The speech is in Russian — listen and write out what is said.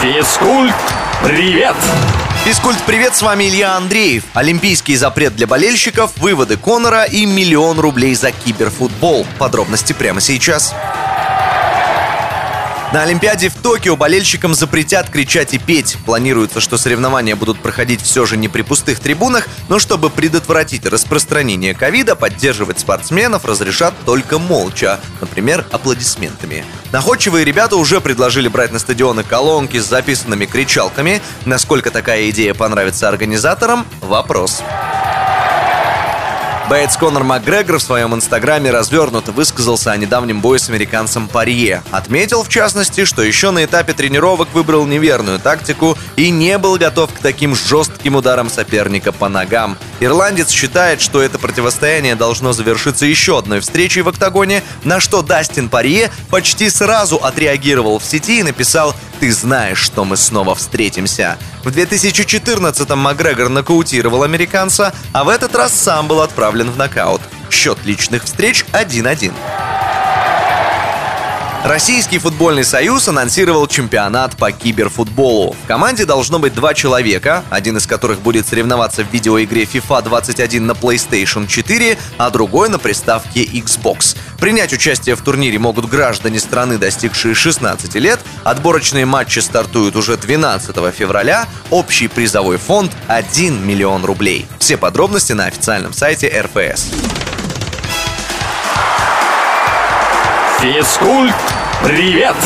Физкульт, привет! Физкульт, привет, с вами Илья Андреев. Олимпийский запрет для болельщиков, выводы Конора и миллион рублей за киберфутбол. Подробности прямо сейчас. На Олимпиаде в Токио болельщикам запретят кричать и петь. Планируется, что соревнования будут проходить все же не при пустых трибунах, но чтобы предотвратить распространение ковида, поддерживать спортсменов разрешат только молча, например, аплодисментами. Находчивые ребята уже предложили брать на стадионы колонки с записанными кричалками. Насколько такая идея понравится организаторам – вопрос. Боец Конор Макгрегор в своем инстаграме развернуто высказался о недавнем бое с американцем Парье. Отметил, в частности, что еще на этапе тренировок выбрал неверную тактику и не был готов к таким жестким ударам соперника по ногам. Ирландец считает, что это противостояние должно завершиться еще одной встречей в октагоне, на что Дастин Парье почти сразу отреагировал в сети и написал «Ты знаешь, что мы снова встретимся». В 2014-м Макгрегор нокаутировал американца, а в этот раз сам был отправлен в нокаут. Счет личных встреч 1-1. Российский футбольный союз анонсировал чемпионат по киберфутболу. В команде должно быть два человека, один из которых будет соревноваться в видеоигре FIFA 21 на PlayStation 4, а другой на приставке Xbox. Принять участие в турнире могут граждане страны, достигшие 16 лет. Отборочные матчи стартуют уже 12 февраля. Общий призовой фонд 1 миллион рублей. Все подробности на официальном сайте РФС. Физкульт, привет!